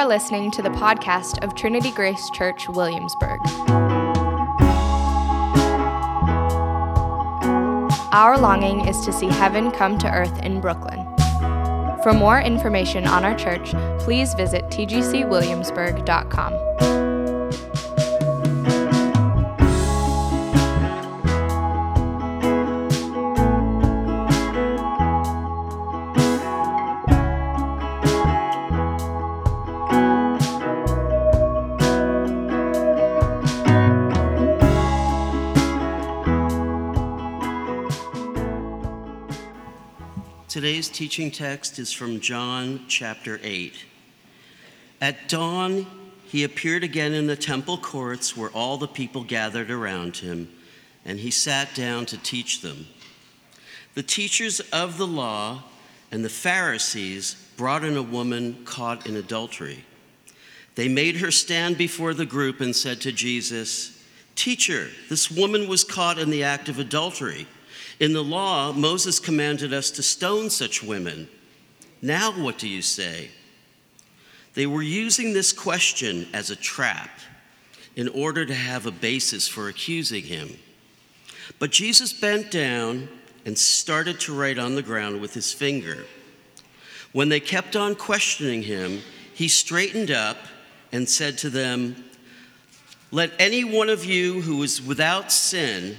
are listening to the podcast of Trinity Grace Church, Williamsburg. Our longing is to see heaven come to earth in Brooklyn. For more information on our church, please visit tgcwilliamsburg.com. Today's teaching text is from John chapter 8. At dawn, he appeared again in the temple courts where all the people gathered around him, and he sat down to teach them. The teachers of the law and the Pharisees brought in a woman caught in adultery. They made her stand before the group and said to Jesus, Teacher, this woman was caught in the act of adultery. In the law, Moses commanded us to stone such women. Now, what do you say? They were using this question as a trap in order to have a basis for accusing him. But Jesus bent down and started to write on the ground with his finger. When they kept on questioning him, he straightened up and said to them, Let any one of you who is without sin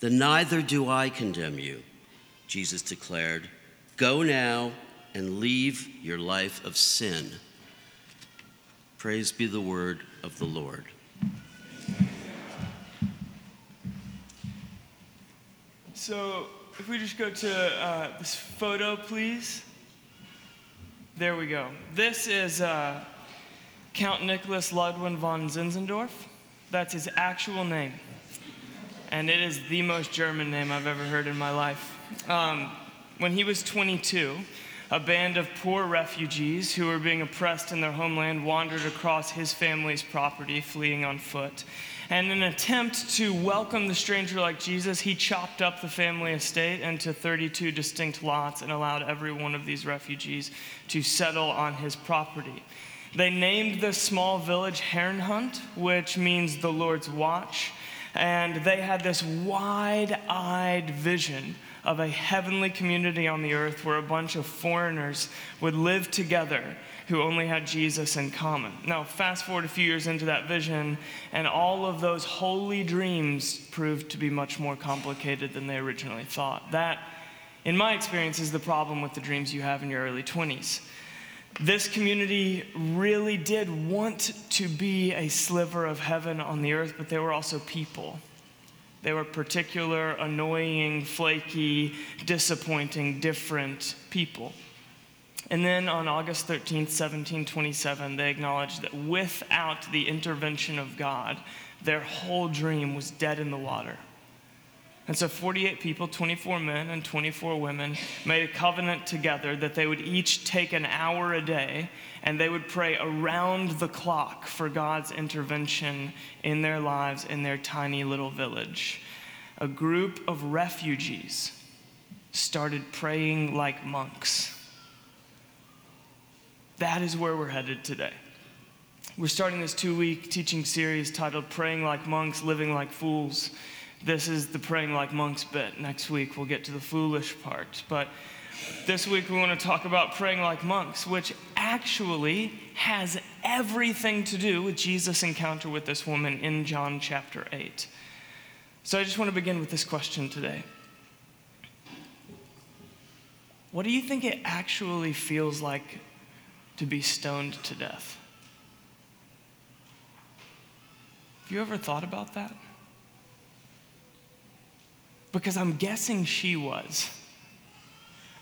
then neither do I condemn you, Jesus declared. Go now and leave your life of sin. Praise be the word of the Lord. So, if we just go to uh, this photo, please. There we go. This is uh, Count Nicholas Ludwig von Zinzendorf. That's his actual name and it is the most German name I've ever heard in my life. Um, when he was 22, a band of poor refugees who were being oppressed in their homeland wandered across his family's property, fleeing on foot. And in an attempt to welcome the stranger like Jesus, he chopped up the family estate into 32 distinct lots and allowed every one of these refugees to settle on his property. They named the small village Herrnhut, which means the Lord's watch and they had this wide eyed vision of a heavenly community on the earth where a bunch of foreigners would live together who only had Jesus in common. Now, fast forward a few years into that vision, and all of those holy dreams proved to be much more complicated than they originally thought. That, in my experience, is the problem with the dreams you have in your early 20s this community really did want to be a sliver of heaven on the earth, but they were also people. They were particular, annoying, flaky, disappointing, different people. And then on August 13th, 1727, they acknowledged that without the intervention of God, their whole dream was dead in the water. And so 48 people, 24 men and 24 women, made a covenant together that they would each take an hour a day and they would pray around the clock for God's intervention in their lives in their tiny little village. A group of refugees started praying like monks. That is where we're headed today. We're starting this two week teaching series titled Praying Like Monks, Living Like Fools. This is the praying like monks bit. Next week, we'll get to the foolish part. But this week, we want to talk about praying like monks, which actually has everything to do with Jesus' encounter with this woman in John chapter 8. So I just want to begin with this question today. What do you think it actually feels like to be stoned to death? Have you ever thought about that? Because I'm guessing she was.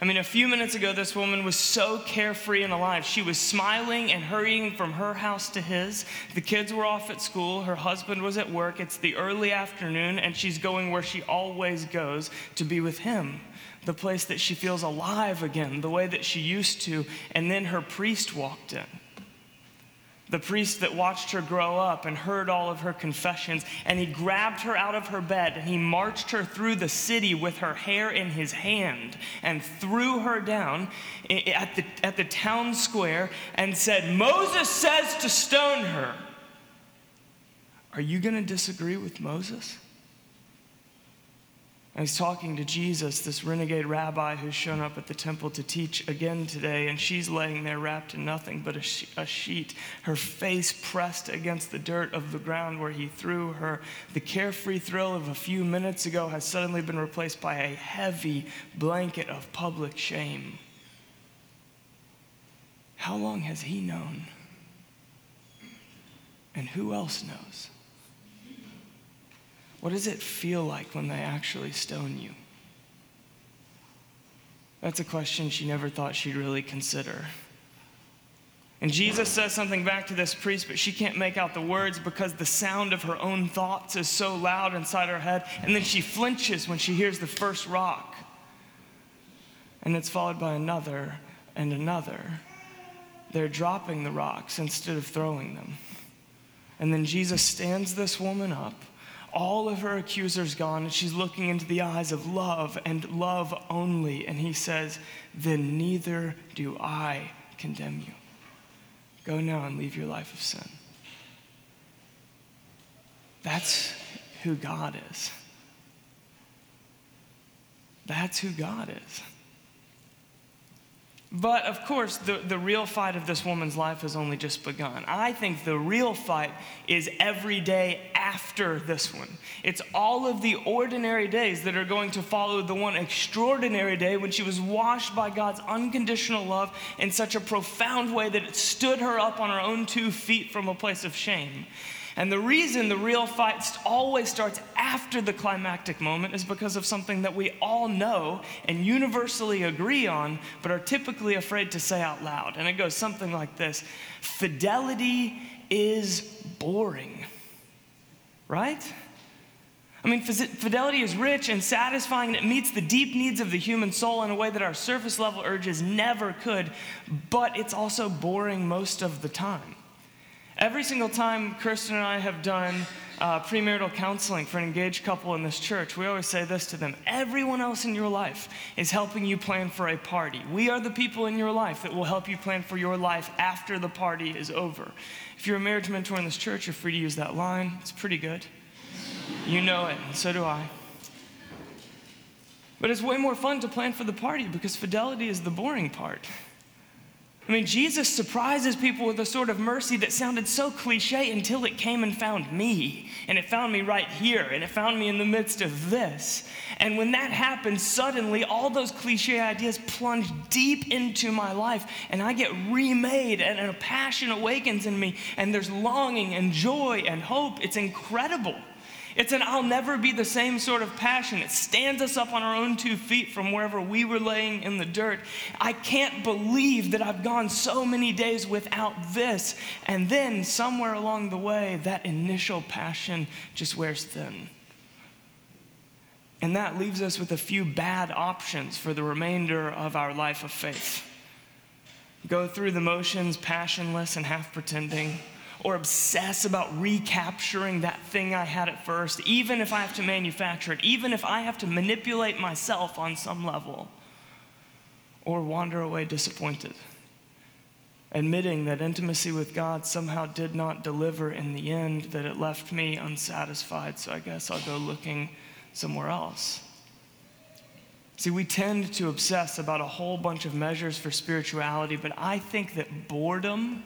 I mean, a few minutes ago, this woman was so carefree and alive. She was smiling and hurrying from her house to his. The kids were off at school. Her husband was at work. It's the early afternoon, and she's going where she always goes to be with him, the place that she feels alive again, the way that she used to. And then her priest walked in the priest that watched her grow up and heard all of her confessions, and he grabbed her out of her bed and he marched her through the city with her hair in his hand and threw her down at the, at the town square and said, Moses says to stone her. Are you going to disagree with Moses? And he's talking to Jesus, this renegade rabbi who's shown up at the temple to teach again today, and she's laying there wrapped in nothing but a, she- a, sheet, her face pressed against the dirt of the ground where he threw her. The carefree thrill of a few minutes ago has suddenly been replaced by a heavy blanket of public shame. How long has he known? And who else knows? What does it feel like when they actually stone you? That's a question she never thought she'd really consider. And Jesus says something back to this priest, but she can't make out the words because the sound of her own thoughts is so loud inside her head. And then she flinches when she hears the first rock. And it's followed by another and another. They're dropping the rocks instead of throwing them. And then Jesus stands this woman up all of her accusers gone, and she's looking into the eyes of love and love only. And he says, Then neither do I condemn you. Go now and leave your life of sin. That's who God is. That's who God is. But of course, the, the real fight of this woman's life has only just begun. I think the real fight is every day after this one. It's all of the ordinary days that are going to follow the one extraordinary day when she was washed by God's unconditional love in such a profound way that it stood her up on her own two feet from a place of shame. And the reason the real fight always starts after the climactic moment is because of something that we all know and universally agree on, but are typically afraid to say out loud. And it goes something like this Fidelity is boring, right? I mean, fidelity is rich and satisfying, and it meets the deep needs of the human soul in a way that our surface level urges never could, but it's also boring most of the time. Every single time Kirsten and I have done uh, premarital counseling for an engaged couple in this church, we always say this to them everyone else in your life is helping you plan for a party. We are the people in your life that will help you plan for your life after the party is over. If you're a marriage mentor in this church, you're free to use that line. It's pretty good. You know it, and so do I. But it's way more fun to plan for the party because fidelity is the boring part. I mean, Jesus surprises people with a sort of mercy that sounded so cliche until it came and found me. And it found me right here, and it found me in the midst of this. And when that happened, suddenly all those cliche ideas plunge deep into my life, and I get remade, and a passion awakens in me, and there's longing and joy and hope. It's incredible. It's an I'll never be the same sort of passion. It stands us up on our own two feet from wherever we were laying in the dirt. I can't believe that I've gone so many days without this. And then somewhere along the way, that initial passion just wears thin. And that leaves us with a few bad options for the remainder of our life of faith. Go through the motions, passionless and half pretending or obsess about recapturing that thing I had at first, even if I have to manufacture it, even if I have to manipulate myself on some level, or wander away disappointed, admitting that intimacy with God somehow did not deliver in the end, that it left me unsatisfied, so I guess I'll go looking somewhere else. See, we tend to obsess about a whole bunch of measures for spirituality, but I think that boredom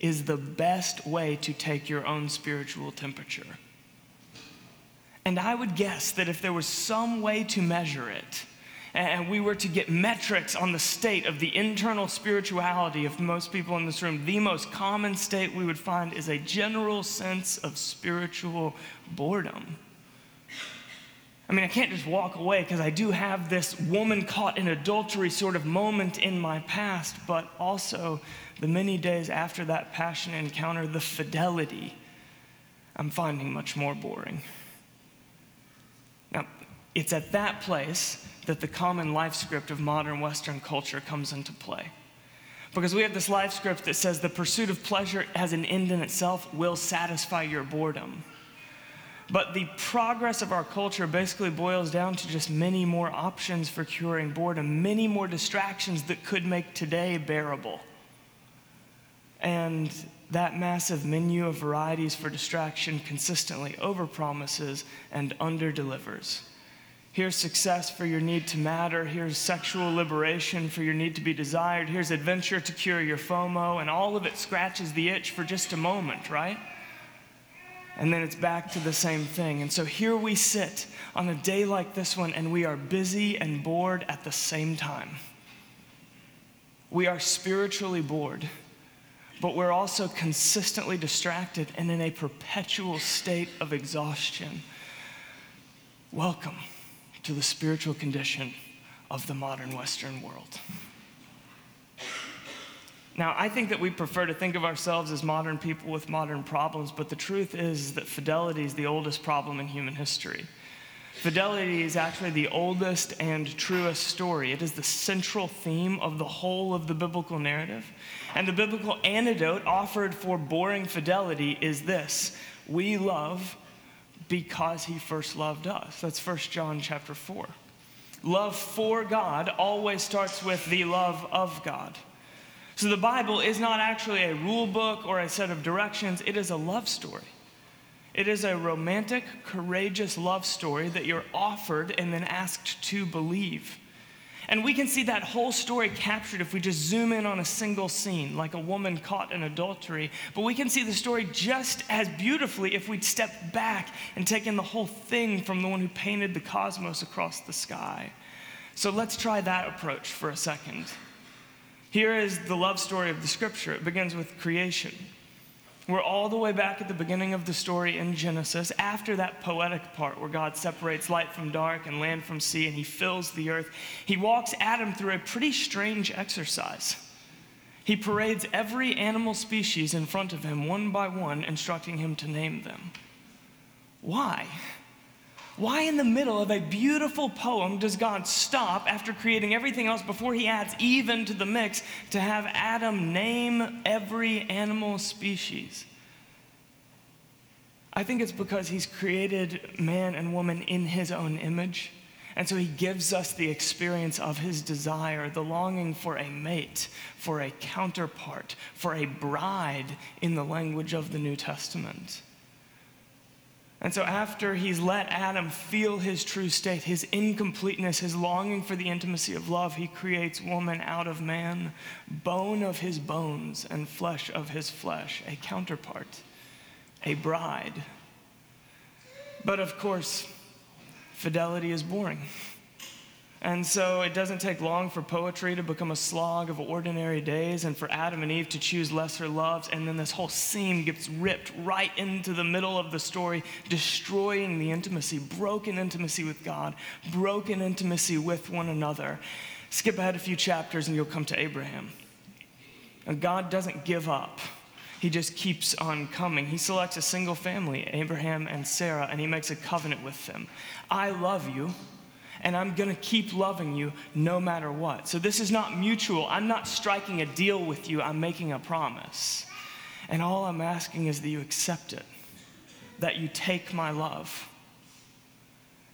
is the best way to take your own spiritual temperature. And I would guess that if there was some way to measure it, and we were to get metrics on the state of the internal spirituality of most people in this room, the most common state we would find is a general sense of spiritual boredom. I mean, I can't just walk away because I do have this woman caught in adultery sort of moment in my past, but also the many days after that passion encounter, the fidelity I'm finding much more boring. Now, it's at that place that the common life script of modern Western culture comes into play. Because we have this life script that says the pursuit of pleasure as an end in itself will satisfy your boredom. But the progress of our culture basically boils down to just many more options for curing boredom, many more distractions that could make today bearable. And that massive menu of varieties for distraction consistently overpromises and underdelivers. Here's success for your need to matter. Here's sexual liberation for your need to be desired. Here's adventure to cure your FOMO. And all of it scratches the itch for just a moment, right? And then it's back to the same thing. And so here we sit on a day like this one, and we are busy and bored at the same time. We are spiritually bored, but we're also consistently distracted and in a perpetual state of exhaustion. Welcome to the spiritual condition of the modern Western world. Now, I think that we prefer to think of ourselves as modern people with modern problems, but the truth is that fidelity is the oldest problem in human history. Fidelity is actually the oldest and truest story. It is the central theme of the whole of the biblical narrative. And the biblical antidote offered for boring fidelity is this we love because he first loved us. That's 1 John chapter 4. Love for God always starts with the love of God. So the Bible is not actually a rule book or a set of directions, it is a love story. It is a romantic, courageous love story that you're offered and then asked to believe. And we can see that whole story captured if we just zoom in on a single scene, like a woman caught in adultery. But we can see the story just as beautifully if we'd step back and take in the whole thing from the one who painted the cosmos across the sky. So let's try that approach for a second. Here is the love story of the scripture it begins with creation. We're all the way back at the beginning of the story in Genesis, after that poetic part where God separates light from dark and land from sea and he fills the earth. He walks Adam through a pretty strange exercise. He parades every animal species in front of him one by one, instructing him to name them. Why? Why, in the middle of a beautiful poem, does God stop after creating everything else before he adds even to the mix to have Adam name every animal species? I think it's because he's created man and woman in his own image. And so he gives us the experience of his desire, the longing for a mate, for a counterpart, for a bride in the language of the New Testament. And so, after he's let Adam feel his true state, his incompleteness, his longing for the intimacy of love, he creates woman out of man, bone of his bones and flesh of his flesh, a counterpart, a bride. But of course, fidelity is boring. And so it doesn't take long for poetry to become a slog of ordinary days and for Adam and Eve to choose lesser loves. And then this whole scene gets ripped right into the middle of the story, destroying the intimacy, broken intimacy with God, broken intimacy with one another. Skip ahead a few chapters and you'll come to Abraham. And God doesn't give up. He just keeps on coming. He selects a single family, Abraham and Sarah, and he makes a covenant with them. I love you and I'm going to keep loving you no matter what. So this is not mutual. I'm not striking a deal with you, I'm making a promise. And all I'm asking is that you accept it, that you take my love.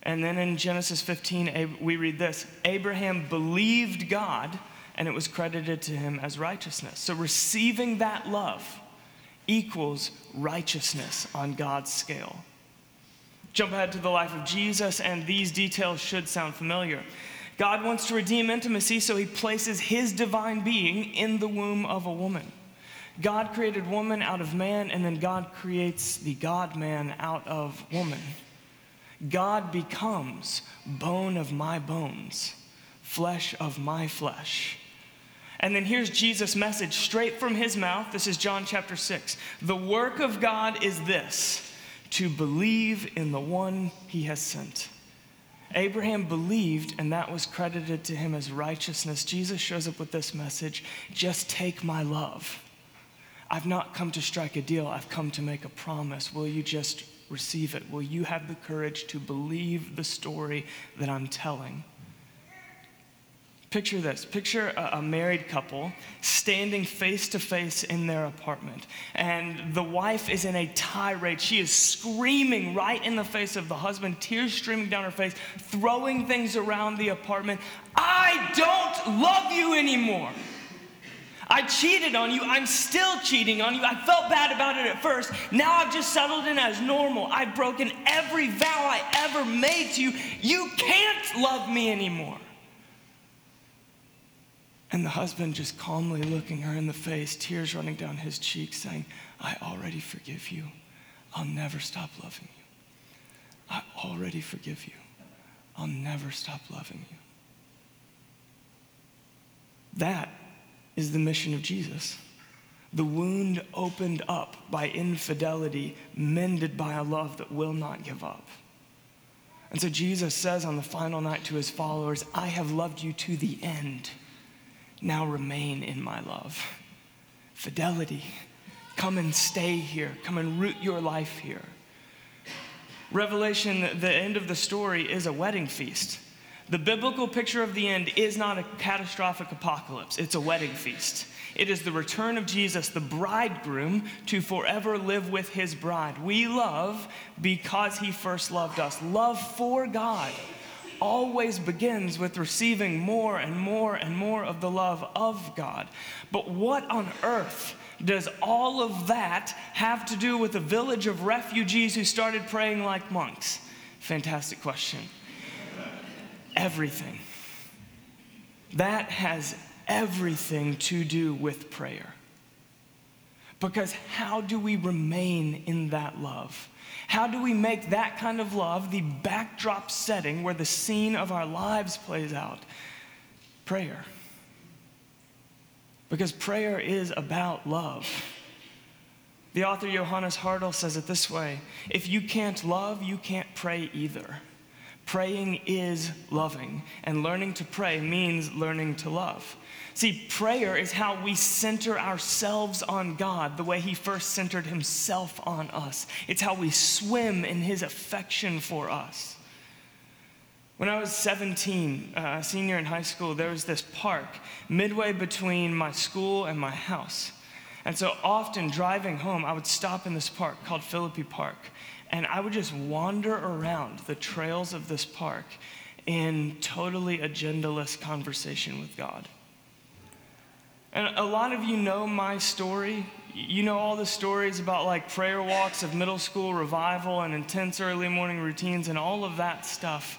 And then in Genesis 15, we read this Abraham believed God, and it was credited to him as righteousness. So receiving that love equals righteousness on God's scale. Jump ahead to the life of Jesus, and these details should sound familiar. God wants to redeem intimacy, so he places his divine being in the womb of a woman. God created woman out of man, and then God creates the God man out of woman. God becomes bone of my bones, flesh of my flesh. And then here's Jesus' message straight from his mouth. This is John chapter 6. The work of God is this to believe in the one he has sent. Abraham believed, and that was credited to him as righteousness. Jesus shows up with this message just take my love. I've not come to strike a deal, I've come to make a promise. Will you just receive it? Will you have the courage to believe the story that I'm telling? Picture this picture a, married couple standing face to face in their apartment. And the wife is in a tirade. She is screaming right in the face of the husband, tears streaming down her face, throwing things around the apartment. I don't love you anymore. I cheated on you. I'm still cheating on you. I felt bad about it at first. Now I've just settled in as normal. I've broken every vow I ever made to you. You can't love me anymore. And the husband just calmly looking her in the face, tears running down his cheeks, saying, I already forgive you. I'll never stop loving you. I already forgive you. I'll never stop loving you. That is the mission of Jesus. The wound opened up by infidelity, mended by a love that will not give up. And so Jesus says on the final night to his followers, I have loved you to the end. Now remain in my love. Fidelity. Come and stay here. Come and root your life here. Revelation, the end of the story, is a wedding feast. The biblical picture of the end is not a catastrophic apocalypse, it's a wedding feast. It is the return of Jesus, the bridegroom, to forever live with his bride. We love because he first loved us. Love for God always begins with receiving more and more and more of the love of God. But what on earth does all of that have to do with a village of refugees who started praying like monks? Fantastic question. Everything. That has everything to do with prayer. Because how do we remain in that love? How do we make that kind of love the backdrop setting where the scene of our lives plays out? Prayer. Because prayer is about love. The author Johannes Hartl says it this way If you can't love, you can't pray either. Praying is loving, and learning to pray means learning to love. See, prayer is how we center ourselves on God the way He first centered Himself on us. It's how we swim in His affection for us. When I was 17, uh, senior in high school, there was this park midway between my school and my house. And so often driving home, I would stop in this park called Philippi Park and I would just wander around the trails of this park in totally agendaless conversation with God. And a lot of you know my story. You know all the stories about like prayer walks of middle school revival and intense early morning routines and all of that stuff.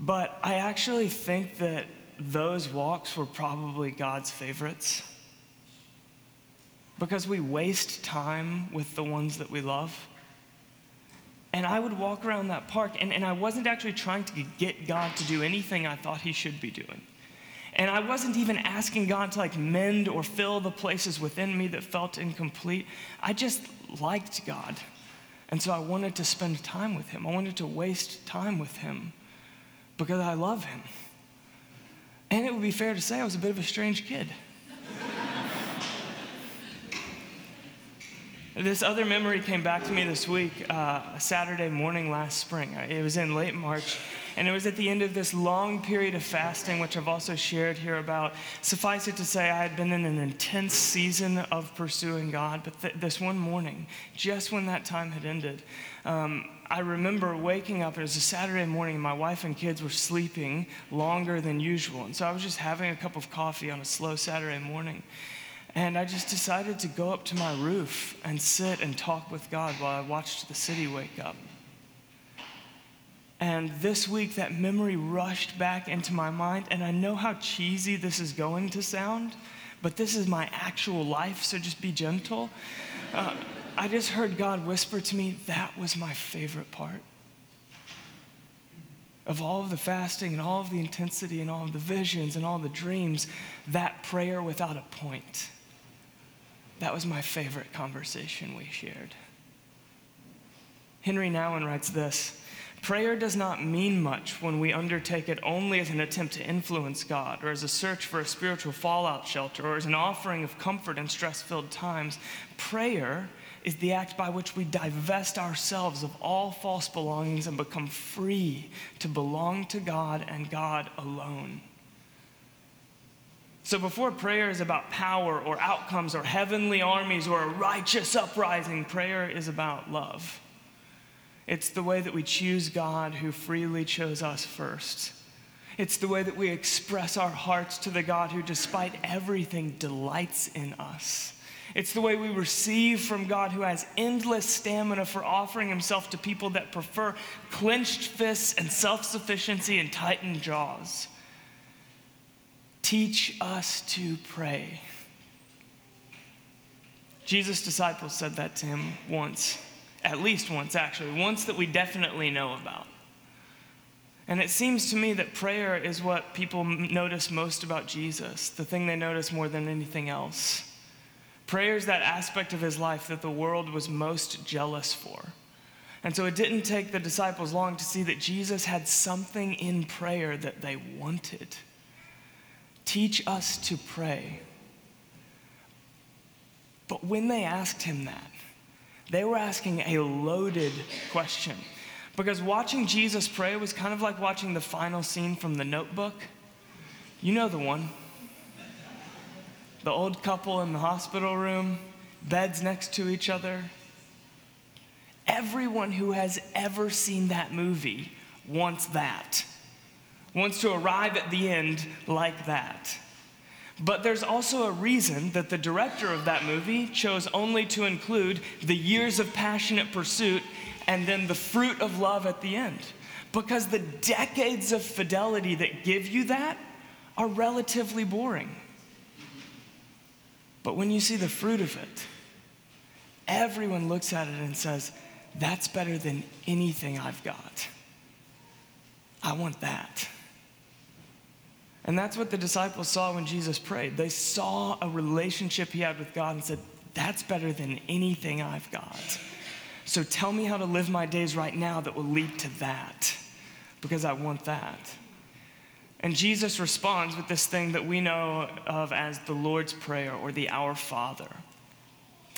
But I actually think that those walks were probably God's favorites because we waste time with the ones that we love. And I would walk around that park, and, and I wasn't actually trying to get God to do anything I thought He should be doing. And I wasn't even asking God to like mend or fill the places within me that felt incomplete. I just liked God. And so I wanted to spend time with Him. I wanted to waste time with Him because I love Him. And it would be fair to say I was a bit of a strange kid. This other memory came back to me this week, uh, Saturday morning last spring. It was in late March, and it was at the end of this long period of fasting, which I've also shared here about. Suffice it to say, I had been in an intense season of pursuing God, but th- this one morning, just when that time had ended, um, I remember waking up, it was a Saturday morning, and my wife and kids were sleeping longer than usual. And so I was just having a cup of coffee on a slow Saturday morning. And I just decided to go up to my roof and sit and talk with God while I watched the city wake up. And this week, that memory rushed back into my mind. And I know how cheesy this is going to sound, but this is my actual life, so just be gentle. Uh, I just heard God whisper to me, that was my favorite part. Of all of the fasting and all of the intensity and all of the visions and all the dreams, that prayer without a point that was my favorite conversation we shared. Henri Nouwen writes this Prayer does not mean much when we undertake it only as an attempt to influence God, or as a search for a spiritual fallout shelter, or as an offering of comfort in stress filled times. Prayer is the act by which we divest ourselves of all false belongings and become free to belong to God and God alone. So, before prayer is about power or outcomes or heavenly armies or a righteous uprising, prayer is about love. It's the way that we choose God who freely chose us first. It's the way that we express our hearts to the God who, despite everything, delights in us. It's the way we receive from God who has endless stamina for offering himself to people that prefer clenched fists and self sufficiency and tightened jaws. Teach us to pray. Jesus' disciples said that to him once, at least once, actually, once that we definitely know about. And it seems to me that prayer is what people notice most about Jesus, the thing they notice more than anything else. Prayer is that aspect of his life that the world was most jealous for. And so it didn't take the disciples long to see that Jesus had something in prayer that they wanted. Teach us to pray. But when they asked him that, they were asking a loaded question. Because watching Jesus pray was kind of like watching the final scene from the notebook. You know the one the old couple in the hospital room, beds next to each other. Everyone who has ever seen that movie wants that, wants to arrive at the end like that. But there's also a reason that the director of that movie chose only to include the years of passionate pursuit and then the fruit of love at the end. Because the decades of fidelity that give you that are relatively boring. But when you see the fruit of it, everyone looks at it and says, That's better than anything I've got. I want that. And that's what the disciples saw when Jesus prayed. They saw a relationship he had with God and said, That's better than anything I've got. So tell me how to live my days right now that will lead to that, because I want that. And Jesus responds with this thing that we know of as the Lord's Prayer or the Our Father.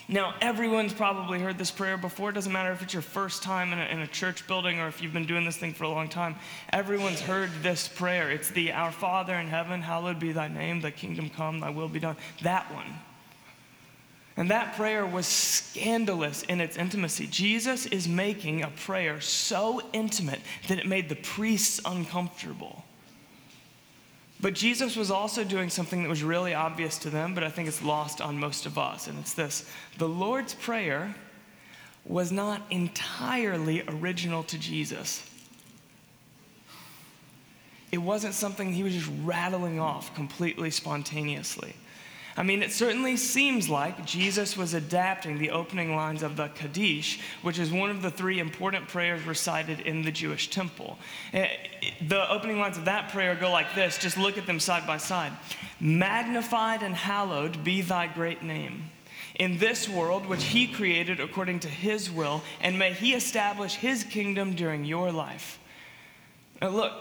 Now, everyone's probably heard this prayer before. It doesn't matter if it's your first time in a, in a, church building or if you've been doing this thing for a long time. Everyone's heard this prayer. It's the Our Father in heaven, hallowed be thy name, thy kingdom come, thy will be done. That one. And that prayer was scandalous in its intimacy. Jesus is making a prayer so intimate that it made the priests uncomfortable. But Jesus was also doing something that was really obvious to them, but I think it's lost on most of us. And it's this the Lord's Prayer was not entirely original to Jesus. It wasn't something he was just rattling off completely spontaneously. I mean, it certainly seems like Jesus was adapting the opening lines of the Kaddish, which is one of the three important prayers recited in the Jewish temple. Eh, the opening lines of that prayer go like this just look at them side by side. Magnified and hallowed be thy great name in this world which he created according to his will, and may he establish his kingdom during your life. Now, look,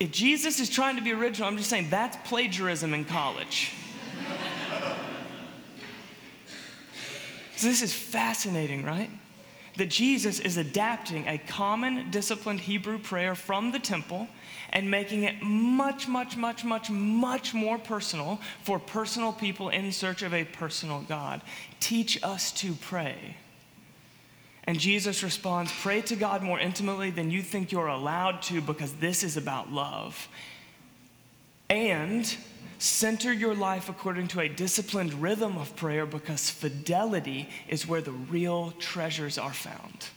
if Jesus is trying to be original, I'm just saying that's plagiarism in college. So this is fascinating, right? That Jesus is adapting a common disciplined Hebrew prayer from the temple and making it much, much, much, much, much more personal for personal people in search of a personal God. Teach us to pray. And Jesus responds, Pray to God more intimately than you think you're allowed to because this is about love. And Center your life according to a disciplined rhythm of prayer because fidelity is where the real treasures are found.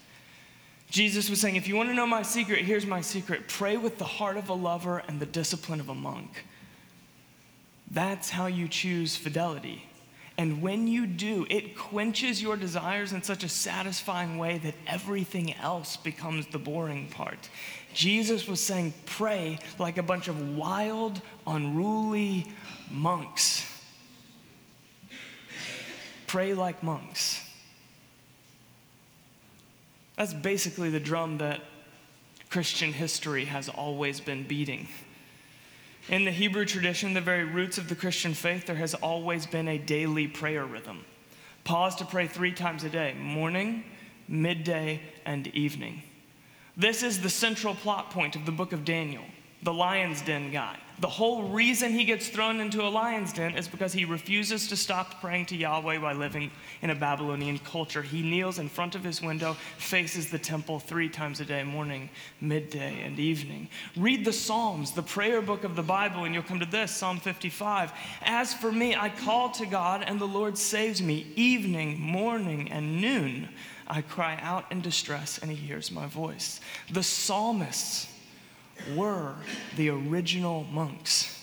Jesus was saying, if you want to know my secret, here's my secret pray with the heart of a lover and the discipline of a monk. That's how you choose fidelity. And when you do, it quenches your desires in such a satisfying way that everything else becomes the boring part. Jesus was saying, pray like a bunch of wild, unruly monks. Pray like monks. That's basically the drum that Christian history has always been beating. In the Hebrew tradition, the very roots of the Christian faith, there has always been a daily prayer rhythm. Pause to pray three times a day morning, midday, and evening. This is the central plot point of the book of Daniel, the lion's den guy. The whole reason he gets thrown into a lion's den is because he refuses to stop praying to Yahweh by living in a Babylonian culture. He kneels in front of his window, faces the temple three times a day morning, midday, and evening. Read the Psalms, the prayer book of the Bible, and you'll come to this Psalm 55. As for me, I call to God, and the Lord saves me. Evening, morning, and noon, I cry out in distress, and he hears my voice. The psalmists were the original monks.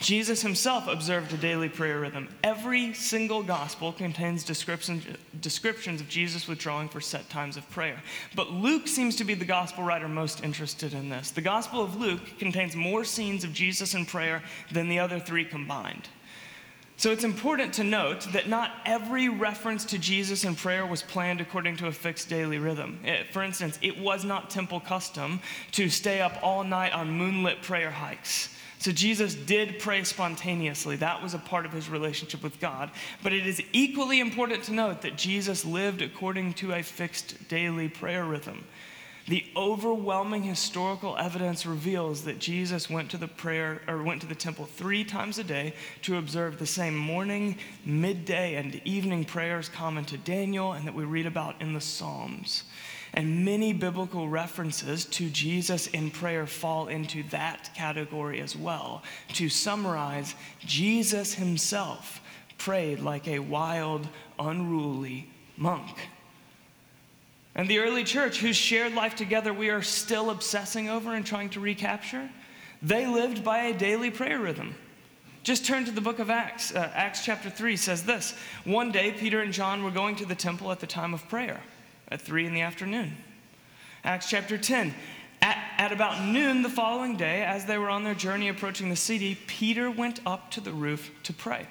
Jesus himself observed a daily prayer rhythm. Every single gospel contains descriptions, descriptions of Jesus withdrawing for set times of prayer. But Luke seems to be the gospel writer most interested in this. The Gospel of Luke contains more scenes of Jesus in prayer than the other three combined. So it's important to note that not every reference to Jesus in prayer was planned according to a fixed daily rhythm. It, for instance, it was not temple custom to stay up all night on moonlit prayer hikes. So Jesus did pray spontaneously. That was a part of his relationship with God. But it is equally important to note that Jesus lived according to a fixed daily prayer rhythm. The overwhelming historical evidence reveals that Jesus went to the prayer or went to the temple 3 times a day to observe the same morning, midday and evening prayers common to Daniel and that we read about in the Psalms. And many biblical references to Jesus in prayer fall into that category as well. To summarize, Jesus himself prayed like a wild, unruly monk. And the early church, whose shared life together we are still obsessing over and trying to recapture, they lived by a daily prayer rhythm. Just turn to the book of Acts. Uh, Acts chapter 3 says this One day, Peter and John were going to the temple at the time of prayer at 3 in the afternoon. Acts chapter 10. At, at about noon the following day, as they were on their journey approaching the city, Peter went up to the roof to pray.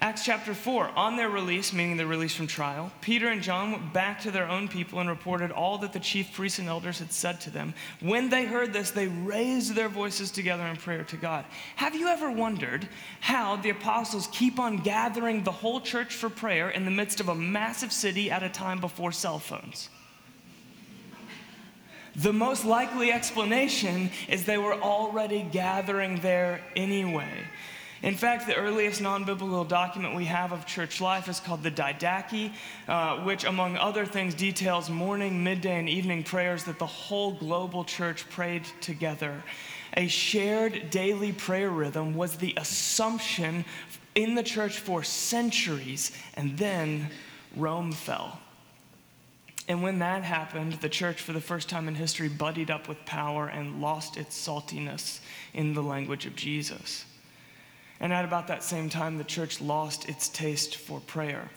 Acts chapter 4, on their release, meaning their release from trial, Peter and John went back to their own people and reported all that the chief priests and elders had said to them. When they heard this, they raised their voices together in prayer to God. Have you ever wondered how the apostles keep on gathering the whole church for prayer in the midst of a massive city at a time before cell phones? The most likely explanation is they were already gathering there anyway. In fact, the earliest non biblical document we have of church life is called the Didache, uh, which, among other things, details morning, midday, and evening prayers that the whole global church prayed together. A shared daily prayer rhythm was the assumption in the church for centuries, and then Rome fell. And when that happened, the church, for the first time in history, buddied up with power and lost its saltiness in the language of Jesus. And at about that same time, the church lost its taste for prayer.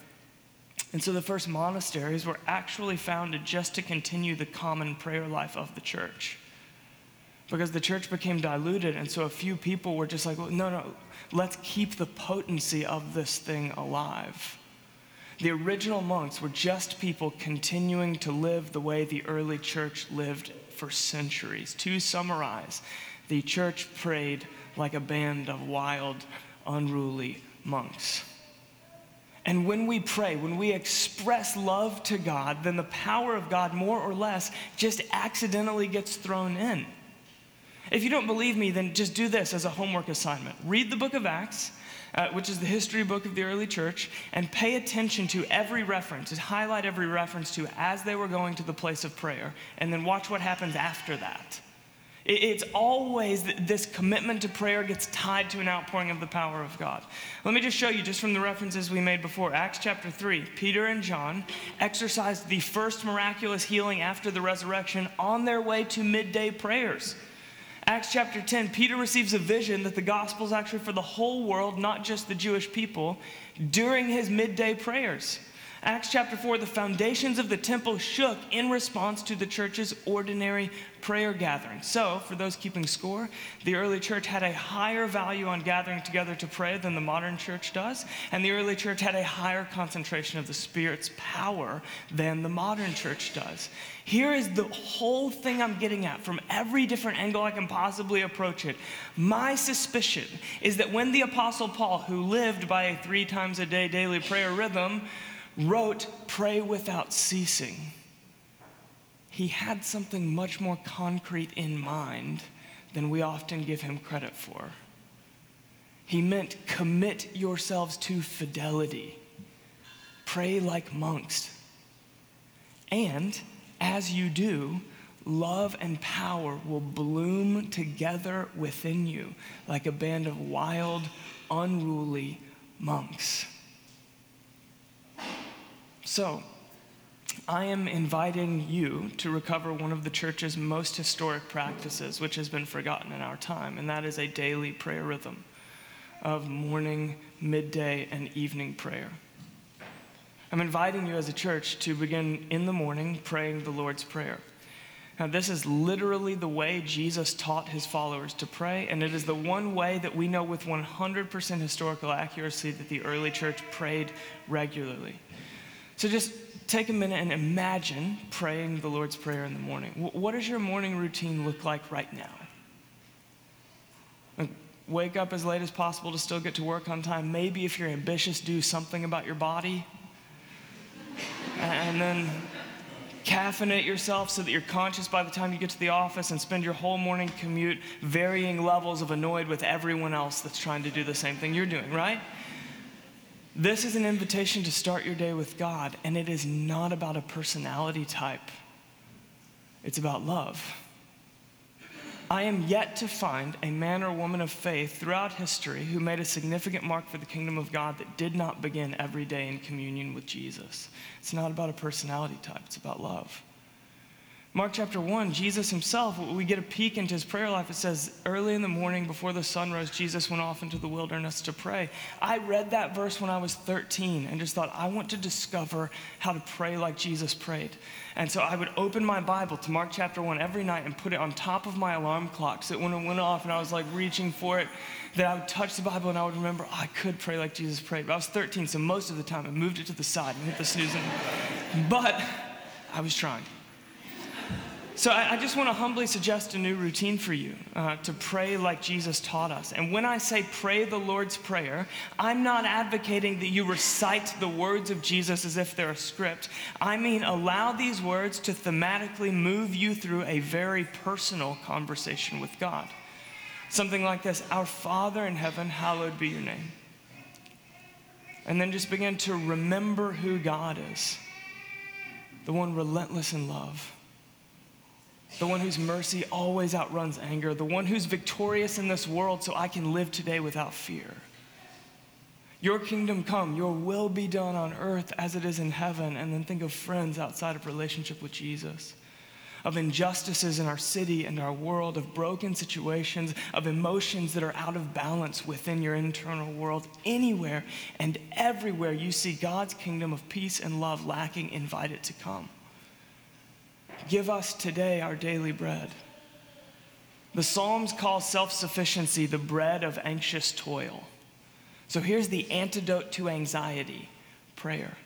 And so the first monasteries were actually founded just to continue the common prayer life of the church. Because the church became diluted, and so a few people were just like, well, no, no, let's keep the potency of this thing alive. The original monks were just people continuing to live the way the early church lived for centuries. To summarize, the church prayed like a band of wild, unruly monks. And when we pray, when we express love to God, then the power of God, more or less, just accidentally gets thrown in. If you don't believe me, then just do this as a homework assignment. Read the book of Acts, uh, which is the history book of the early church, and pay attention to every reference, and highlight every reference to as they were going to the place of prayer, and then watch what happens after that. It's always this commitment to prayer gets tied to an outpouring of the power of God. Let me just show you, just from the references we made before. Acts chapter 3, Peter and John exercised the first miraculous healing after the resurrection on their way to midday prayers. Acts chapter 10, Peter receives a vision that the gospel is actually for the whole world, not just the Jewish people, during his midday prayers. Acts chapter 4, the foundations of the temple shook in response to the church's ordinary prayer gathering. So, for those keeping score, the early church had a higher value on gathering together to pray than the modern church does, and the early church had a higher concentration of the Spirit's power than the modern church does. Here is the whole thing I'm getting at from every different angle I can possibly approach it. My suspicion is that when the Apostle Paul, who lived by a three times a day daily prayer rhythm, wrote, Pray without ceasing, he had something much more concrete in mind than we often give him credit for. He meant commit yourselves to fidelity, pray like monks. And as you do, love and power will bloom together within you like a band of wild, unruly monks. So, I am inviting you to recover one of the church's most historic practices, which has been forgotten in our time, and that is a daily prayer rhythm of morning, midday, and evening prayer. I'm inviting you as a church to begin in the morning praying the Lord's Prayer. Now, this is literally the way Jesus taught his followers to pray, and it is the one way that we know with 100% historical accuracy that the early church prayed regularly. So just take a minute and imagine praying the Lord's Prayer in the morning. What does your morning routine look like right now? Like, wake up as late as possible to still get to work on time. Maybe if you're ambitious, do something about your body. And then caffeinate yourself so that you're conscious by the time you get to the office and spend your whole morning commute varying levels of annoyed with everyone else that's trying to do the same thing you're doing, right? This is an invitation to start your day with God, and it is not about a personality type, it's about love. I am yet to find a man or woman of faith throughout history who made a significant mark for the kingdom of God that did not begin every day in communion with Jesus. It's not about a personality type, it's about love. Mark chapter 1, Jesus himself, we get a peek into his prayer life. It says, Early in the morning before the sun rose, Jesus went off into the wilderness to pray. I read that verse when I was 13 and just thought, I want to discover how to pray like Jesus prayed. And so I would open my Bible to Mark chapter 1 every night and put it on top of my alarm clock so that when it went off and I was like reaching for it, that I would touch the Bible and I would remember, I could pray like Jesus prayed. But I was 13, so most of the time I moved it to the side and hit the snooze. But I was trying. So I, I, just want to humbly suggest a new routine for you uh, to pray like Jesus taught us. And when I say pray the Lord's Prayer, I'm not advocating that you recite the words of Jesus as if they're a script. I mean, allow these words to thematically move you through a very personal conversation with God. Something like this Our Father in heaven, hallowed be your name. And then just begin to remember who God is the one relentless in love the one whose mercy always outruns anger, the one who's victorious in this world so I can live today without fear. Your kingdom come, your will be done on earth as it is in heaven. And then think of friends outside of relationship with Jesus, of injustices in our city and our world, of broken situations, of emotions that are out of balance within your internal world. Anywhere and everywhere you see God's kingdom of peace and love lacking, invite it to come. Give us today our daily bread. The Psalms call self sufficiency the bread of anxious toil. So here's the antidote to anxiety prayer.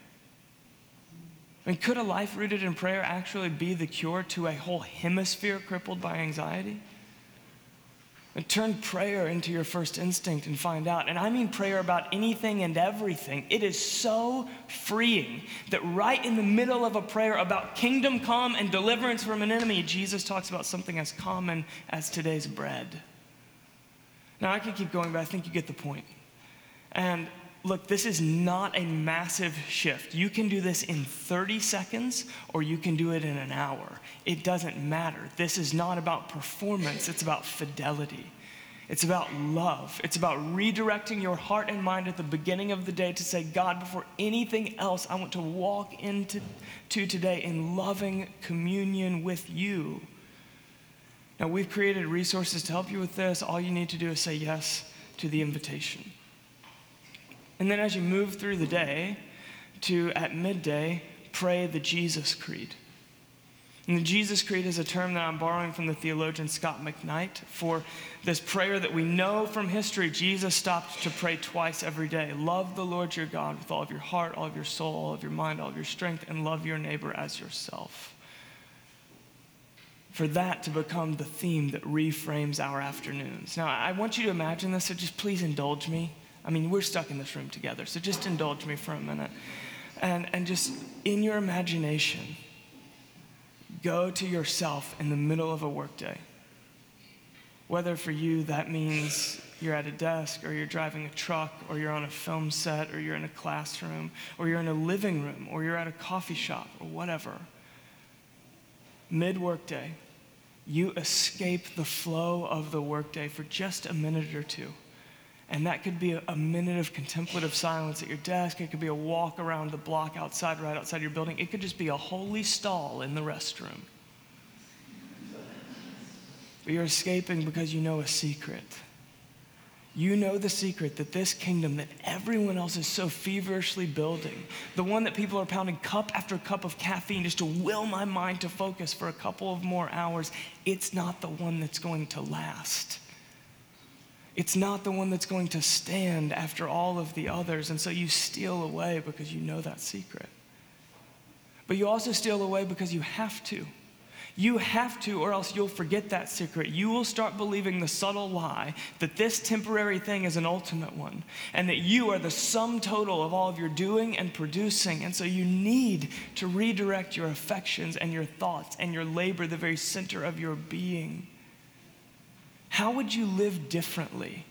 I mean, could a life rooted in prayer actually be the cure to a whole hemisphere crippled by anxiety? And turn prayer into your first instinct and find out. And I mean prayer about anything and everything. It is so freeing that right in the middle of a prayer about kingdom come and deliverance from an enemy, Jesus talks about something as common as today's bread. Now, I could keep going, but I think you get the point. And look, this is not a massive shift. You can do this in 30 seconds or you can do it in an hour. It doesn't matter. This is not about performance, it's about fidelity. It's about love. It's about redirecting your heart and mind at the beginning of the day to say, God, before anything else, I want to walk into to today in loving communion with you. Now, we've created resources to help you with this. All you need to do is say yes to the invitation. And then as you move through the day, to, at midday, pray the Jesus Creed. And the Jesus Creed is a term that I'm borrowing from the theologian Scot McKnight for this prayer that we know from history. Jesus stopped to pray twice every day. Love the Lord your God with all of your heart, all of your soul, all of your mind, all of your strength, and love your neighbor as yourself. For that to become the theme that reframes our afternoons. Now, I want you to imagine this, so just please indulge me. I mean, we're stuck in this room together, so just indulge me for a minute. And, and just in your imagination, go to yourself in the middle of a workday. Whether for you that means you're at a desk, or you're driving a truck, or you're on a film set, or you're in a classroom, or you're in a living room, or you're at a coffee shop, or whatever. Mid workday, you escape the flow of the workday for just a minute or two. And that could be a, minute of contemplative silence at your desk. It could be a walk around the block outside, right outside your building. It could just be a holy stall in the restroom. But you're escaping because you know a secret. You know the secret that this kingdom that everyone else is so feverishly building, the one that people are pounding cup after cup of caffeine just to will my mind to focus for a couple of more hours, it's not the one that's going to last. It's not the one that's going to stand after all of the others. And so you steal away because you know that secret. But you also steal away because you have to. You have to, or else you'll forget that secret. You will start believing the subtle lie that this temporary thing is an ultimate one, and that you are the sum total of all of your doing and producing. And so you need to redirect your affections and your thoughts and your labor, the very center of your being. How would you live differently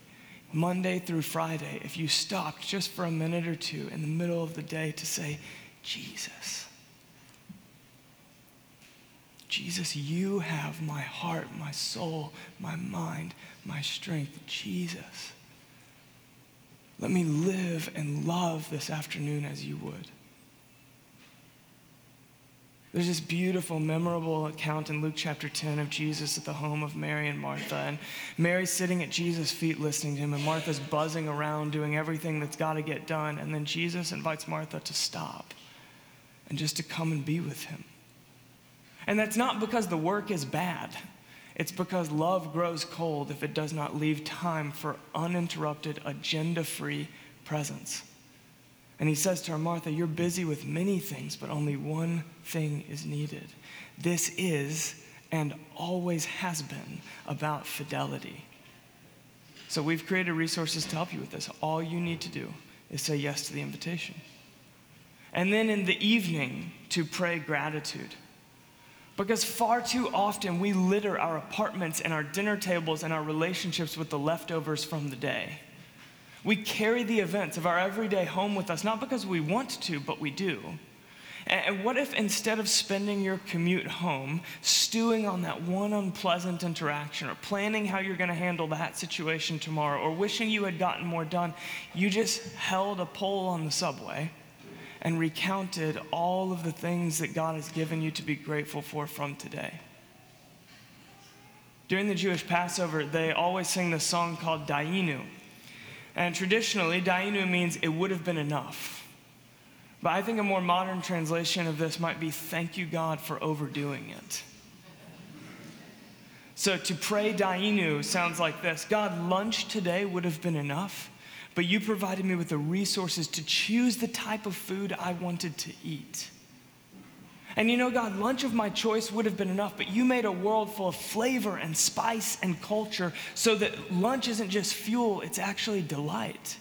Monday through Friday if you stopped just for a minute or two in the middle of the day to say, Jesus? Jesus, you have my heart, my soul, my mind, my strength. Jesus, let me live and love this afternoon as you would. There's this beautiful, memorable account in Luke chapter 10 of Jesus at the home of Mary and Martha. And Mary's sitting at Jesus' feet listening to him, and Martha's buzzing around doing everything that's got to get done. And then Jesus invites Martha to stop and just to come and be with him. And that's not because the work is bad. It's because love grows cold if it does not leave time for uninterrupted, agenda free presence. And he says to her, Martha, you're busy with many things, but only one thing is needed. This is and always has been about fidelity. So we've created resources to help you with this. All you need to do is say yes to the invitation. And then in the evening, to pray gratitude. Because far too often we litter our apartments and our dinner tables and our relationships with the leftovers from the day. We carry the events of our everyday home with us, not because we want to, but we do. And what if instead of spending your commute home stewing on that one unpleasant interaction or planning how you're going to handle that situation tomorrow or wishing you had gotten more done, you just held a pole on the subway and recounted all of the things that God has given you to be grateful for from today? During the Jewish Passover, they always sing this song called Dayenu. And traditionally, Dayenu means it would have been enough. But I think a more modern translation of this might be thank you, God, for overdoing it. So to pray Dayenu sounds like this God, lunch today would have been enough, but you provided me with the resources to choose the type of food I wanted to eat. And you know, God, lunch of my choice would have been enough, but you made a world full of flavor and spice and culture so that lunch isn't just fuel, it's actually delight.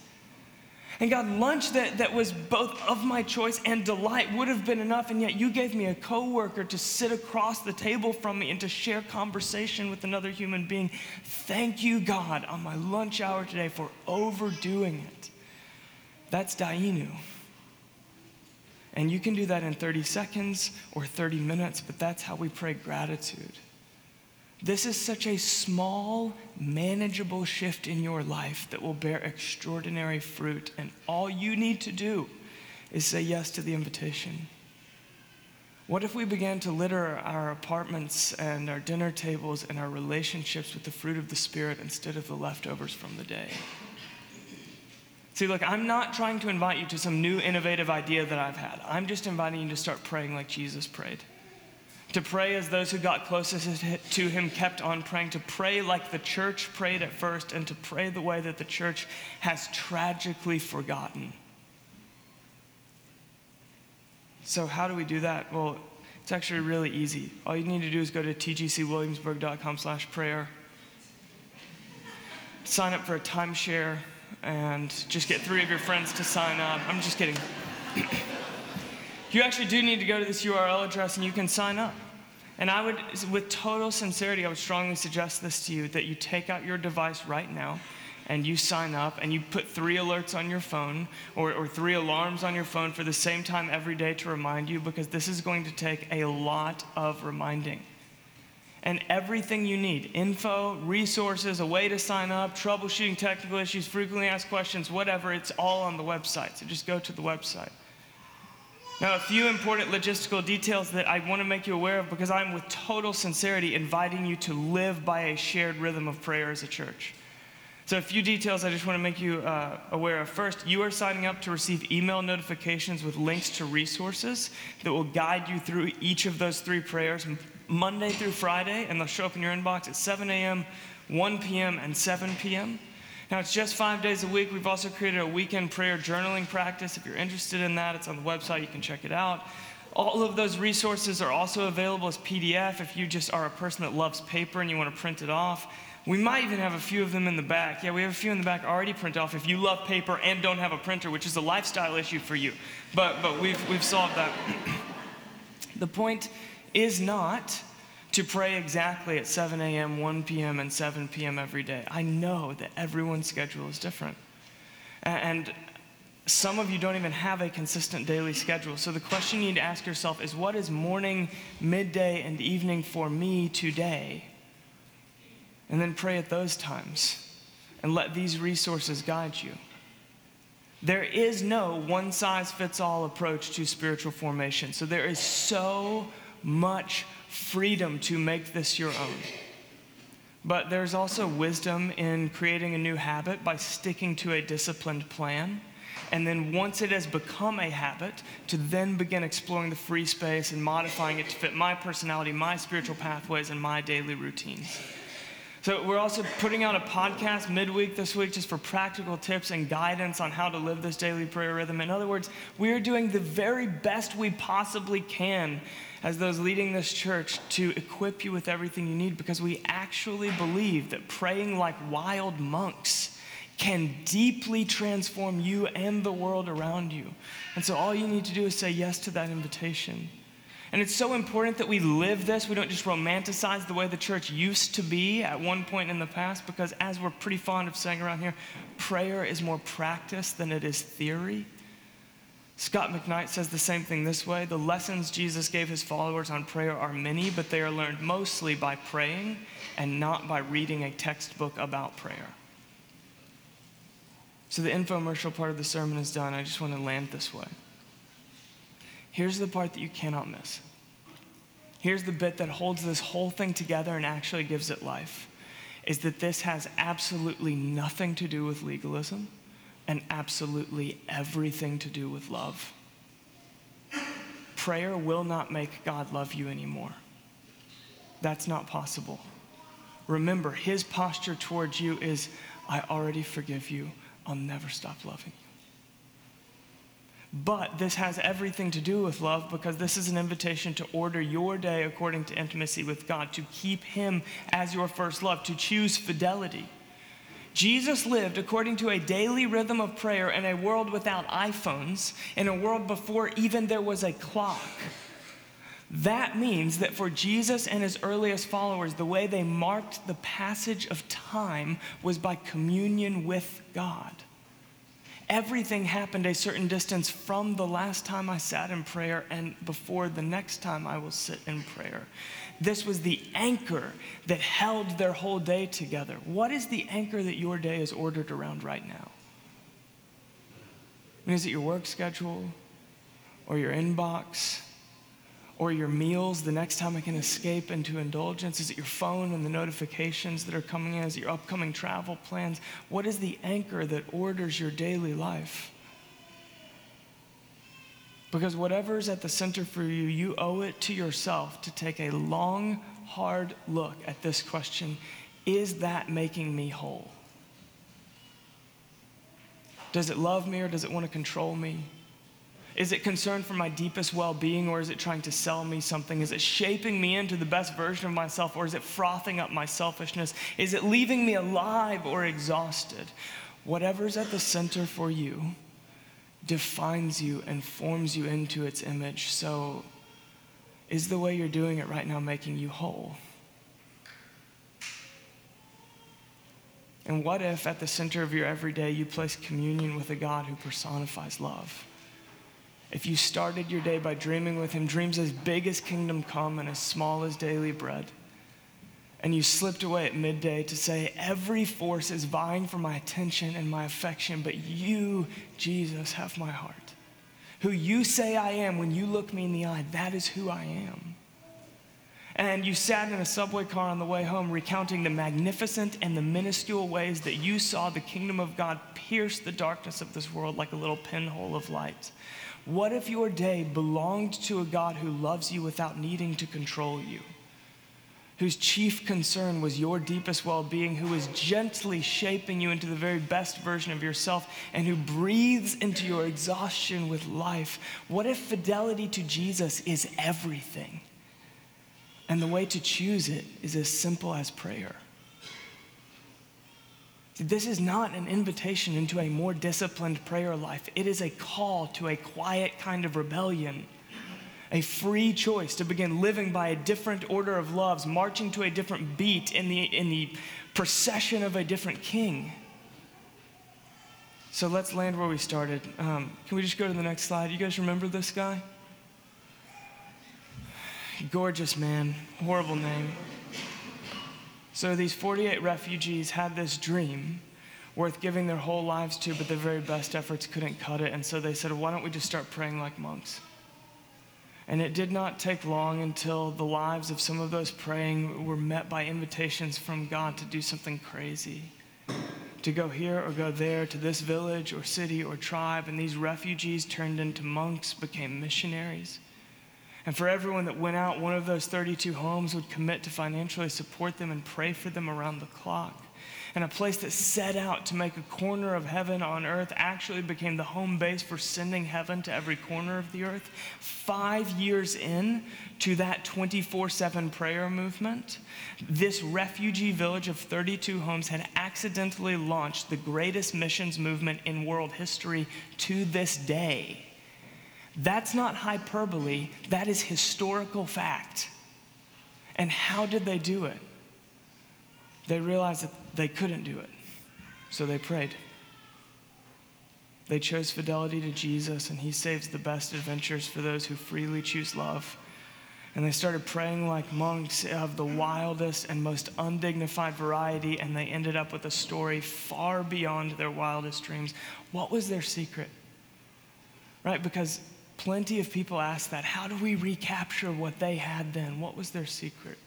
And God, lunch that, that was both of my choice and delight would have been enough, and yet you gave me a coworker to sit across the table from me and to share conversation with another human being. Thank you, God, on my lunch hour today for overdoing it. That's Dayenu. And you can do that in 30 seconds or 30 minutes, but that's how we pray gratitude. This is such a small, manageable shift in your life that will bear extraordinary fruit. And all you need to do is say yes to the invitation. What if we began to litter our apartments and our dinner tables and our relationships with the fruit of the Spirit instead of the leftovers from the day? See, look, I'm not trying to invite you to some new innovative idea that I've had. I'm just inviting you to start praying like Jesus prayed. To pray as those who got closest to him kept on praying, to pray like the church prayed at first, and to pray the way that the church has tragically forgotten. So, how do we do that? Well, it's actually really easy. All you need to do is go to tgcwilliamsburg.com slash prayer, sign up for a timeshare, and just get three of your friends to sign up. I'm just kidding. you actually do need to go to this URL address and you can sign up. And I would, with total sincerity, I would strongly suggest this to you that you take out your device right now and you sign up and you put three alerts on your phone or, or three alarms on your phone for the same time every day to remind you because this is going to take a lot of reminding and everything you need info, resources, a way to sign up, troubleshooting technical issues, frequently asked questions, whatever it's all on the website. So just go to the website. Now, a few important logistical details that I want to make you aware of because I'm with total sincerity inviting you to live by a shared rhythm of prayer as a church. So, a few details I just want to make you uh, aware of. First, you are signing up to receive email notifications with links to resources that will guide you through each of those three prayers Monday through Friday, and they'll show up in your inbox at 7 a.m., 1 p.m., and 7 p.m. Now, it's just five days a week. We've also created a weekend prayer journaling practice. If you're interested in that, it's on the website. You can check it out. All of those resources are also available as PDF if you just are a person that loves paper and you want to print it off. We might even have a few of them in the back. Yeah, we have a few in the back already print off if you love paper and don't have a printer, which is a lifestyle issue for you. But, but we've, we've solved that. the point is not to pray exactly at 7 a.m., 1 p.m., and 7 p.m. every day. I know that everyone's schedule is different. And some of you don't even have a consistent daily schedule. So the question you need to ask yourself is what is morning, midday, and evening for me today? And then pray at those times and let these resources guide you. There is no one size fits all approach to spiritual formation. So there is so much freedom to make this your own. But there's also wisdom in creating a new habit by sticking to a disciplined plan. And then once it has become a habit, to then begin exploring the free space and modifying it to fit my personality, my spiritual pathways, and my daily routines. So, we're also putting out a podcast midweek this week just for practical tips and guidance on how to live this daily prayer rhythm. In other words, we're doing the very best we possibly can as those leading this church to equip you with everything you need because we actually believe that praying like wild monks can deeply transform you and the world around you. And so, all you need to do is say yes to that invitation. And it's so important that we live this. We don't just romanticize the way the church used to be at one point in the past, because as we're pretty fond of saying around here, prayer is more practice than it is theory. Scot McKnight says the same thing this way The lessons Jesus gave his followers on prayer are many, but they are learned mostly by praying and not by reading a textbook about prayer. So the infomercial part of the sermon is done. I just want to land this way. Here's the part that you cannot miss. Here's the bit that holds this whole thing together and actually gives it life is that this has absolutely nothing to do with legalism and absolutely everything to do with love. Prayer will not make God love you anymore. That's not possible. Remember, his posture towards you is I already forgive you, I'll never stop loving you. But this has everything to do with love because this is an invitation to order your day according to intimacy with God, to keep Him as your first love, to choose fidelity. Jesus lived according to a daily rhythm of prayer in a world without iPhones, in a world before even there was a clock. That means that for Jesus and his earliest followers, the way they marked the passage of time was by communion with God. Everything happened a certain distance from the last time I sat in prayer and before the next time I will sit in prayer. This was the anchor that held their whole day together. What is the anchor that your day is ordered around right now? I mean, is it your work schedule or your inbox? Or your meals the next time I can escape into indulgence? Is it your phone and the notifications that are coming in? Is it your upcoming travel plans? What is the anchor that orders your daily life? Because whatever is at the center for you, you owe it to yourself to take a long, hard look at this question Is that making me whole? Does it love me or does it want to control me? Is it concerned for my deepest well being or is it trying to sell me something? Is it shaping me into the best version of myself or is it frothing up my selfishness? Is it leaving me alive or exhausted? Whatever's at the center for you defines you and forms you into its image. So, is the way you're doing it right now making you whole? And what if at the center of your everyday you place communion with a God who personifies love? If you started your day by dreaming with Him, dreams as big as kingdom come and as small as daily bread, and you slipped away at midday to say, Every force is vying for my attention and my affection, but you, Jesus, have my heart. Who you say I am when you look me in the eye, that is who I am. And you sat in a subway car on the way home recounting the magnificent and the minuscule ways that you saw the kingdom of God pierce the darkness of this world like a little pinhole of light. What if your day belonged to a God who loves you without needing to control you? Whose chief concern was your deepest well being, who is gently shaping you into the very best version of yourself, and who breathes into your exhaustion with life. What if fidelity to Jesus is everything? And the way to choose it is as simple as prayer. This is not an invitation into a more disciplined prayer life. It is a call to a quiet kind of rebellion, a free choice to begin living by a different order of loves, marching to a different beat in the, in the procession of a different king. So let's land where we started. Um, can we just go to the next slide? You guys remember this guy? Gorgeous man, horrible name. So these 48 refugees had this dream worth giving their whole lives to, but their very best efforts couldn't cut it. And so they said, why don't we just start praying like monks? And it did not take long until the lives of some of those praying were met by invitations from God to do something crazy. To go here or go there, to this village or city or tribe. And these refugees turned into monks, became missionaries. And for everyone that went out, one of those 32 homes would commit to financially support them and pray for them around the clock. And a place that set out to make a corner of heaven on earth actually became the home base for sending heaven to every corner of the earth. Five years in to that 24 7 prayer movement, this refugee village of 32 homes had accidentally launched the greatest missions movement in world history to this day. That's not hyperbole, that is historical fact. And how did they do it? They realized that they couldn't do it, so they prayed. They chose fidelity to Jesus, and He saves the best adventures for those who freely choose love. And they started praying like monks of the wildest and most undignified variety, and they ended up with a story far beyond their wildest dreams. What was their secret? Right? Because Plenty of people ask that. How do we recapture what they had then? What was their secret?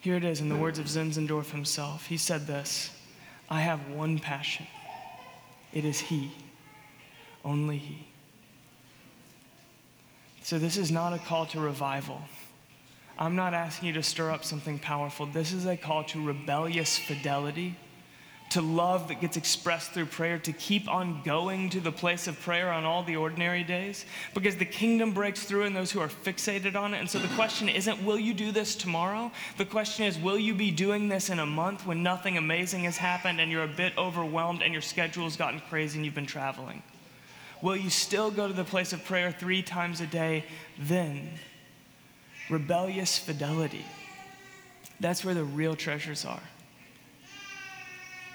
Here it is in the words of Zinzendorf himself. He said this I have one passion. It is He, only He. So, this is not a call to revival. I'm not asking you to stir up something powerful. This is a call to rebellious fidelity to love that gets expressed through prayer, to keep on going to the place of prayer on all the ordinary days, because the kingdom breaks through in those who are fixated on it. And so the question isn't, will you do this tomorrow? The question is, will you be doing this in a month when nothing amazing has happened and you're a bit overwhelmed and your schedule has gotten crazy and you've been traveling? Will you still go to the place of prayer three times a day then? Rebellious fidelity. That's where the real treasures are.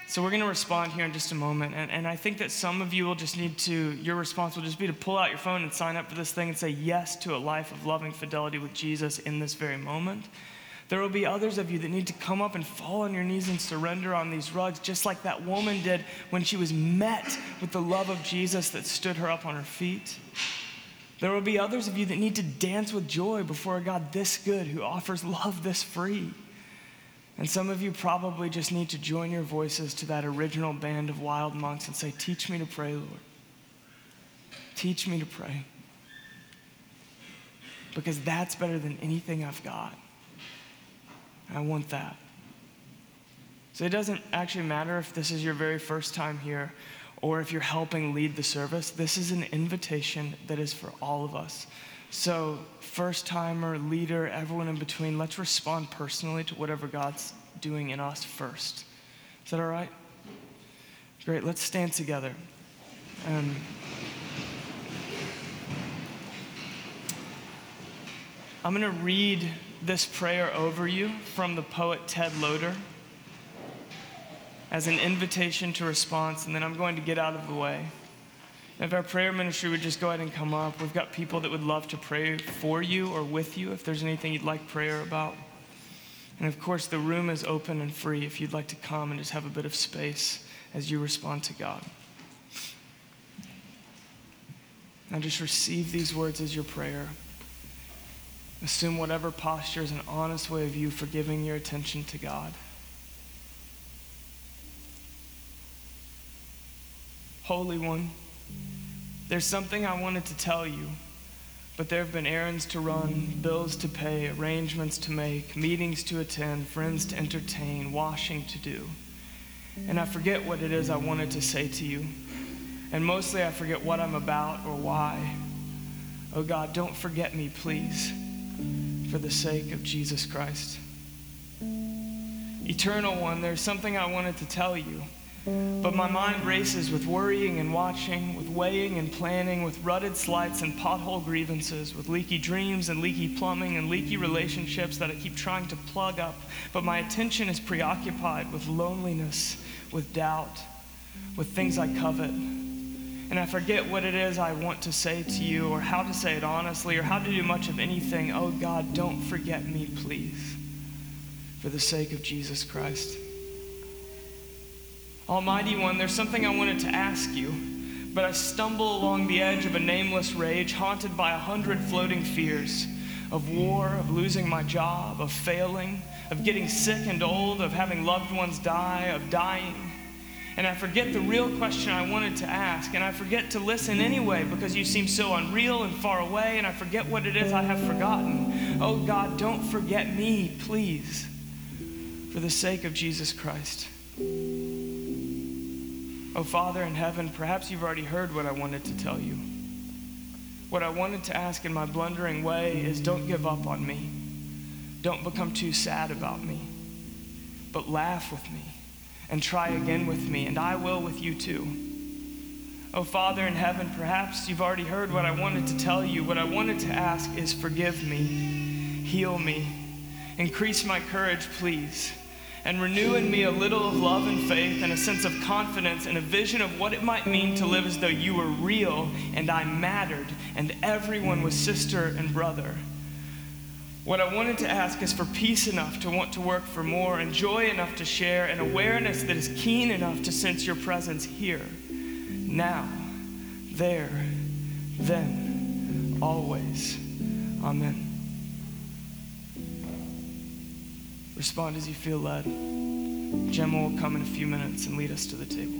So we're going to respond here in just a moment. And, and I think that some of you will just need to, your response will just be to pull out your phone and sign up for this thing and say yes to a life of loving fidelity with Jesus in this very moment. There will be others of you that need to come up and fall on your knees and surrender on these rugs, just like that woman did when she was met with the love of Jesus that stood her up on her feet. There will be others of you that need to dance with joy before a God this good who offers love this free. And some of you probably just need to join your voices to that original band of wild monks and say, Teach me to pray, Lord. Teach me to pray. Because that's better than anything I've got. I want that. So it doesn't actually matter if this is your very first time here or if you're helping lead the service. This is an invitation that is for all of us. So, first timer, leader, everyone in between, let's respond personally to whatever God's doing in us first. Is that all right? Great, let's stand together. Um, I'm going to read this prayer over you from the poet Ted Loder as an invitation to response, and then I'm going to get out of the way. If our prayer ministry would just go ahead and come up, we've got people that would love to pray for you or with you if there's anything you'd like prayer about. And of course, the room is open and free if you'd like to come and just have a bit of space as you respond to God. Now, just receive these words as your prayer. Assume whatever posture is an honest way of you for giving your attention to God. Holy One, there's something I wanted to tell you, but there have been errands to run, bills to pay, arrangements to make, meetings to attend, friends to entertain, washing to do. And I forget what it is I wanted to say to you. And mostly I forget what I'm about or why. Oh God, don't forget me, please, for the sake of Jesus Christ. Eternal One, there's something I wanted to tell you. But my mind races with worrying and watching, with weighing and planning, with rutted slights and pothole grievances, with leaky dreams and leaky plumbing and leaky relationships that I keep trying to plug up. But my attention is preoccupied with loneliness, with doubt, with things I covet. And I forget what it is I want to say to you, or how to say it honestly, or how to do much of anything. Oh God, don't forget me, please, for the sake of Jesus Christ. Almighty One, there's something I wanted to ask you, but I stumble along the edge of a nameless rage, haunted by a hundred floating fears of war, of losing my job, of failing, of getting sick and old, of having loved ones die, of dying. And I forget the real question I wanted to ask, and I forget to listen anyway because you seem so unreal and far away, and I forget what it is I have forgotten. Oh God, don't forget me, please, for the sake of Jesus Christ. Oh, Father in heaven, perhaps you've already heard what I wanted to tell you. What I wanted to ask in my blundering way is don't give up on me. Don't become too sad about me. But laugh with me and try again with me, and I will with you too. Oh, Father in heaven, perhaps you've already heard what I wanted to tell you. What I wanted to ask is forgive me, heal me, increase my courage, please and renew in me a little of love and faith and a sense of confidence and a vision of what it might mean to live as though you were real and I mattered and everyone was sister and brother. What I wanted to ask is for peace enough to want to work for more and joy enough to share and awareness that is keen enough to sense your presence here, now, there, then, always. Amen. Respond as you feel led. Gemma will come in a few minutes and lead us to the table.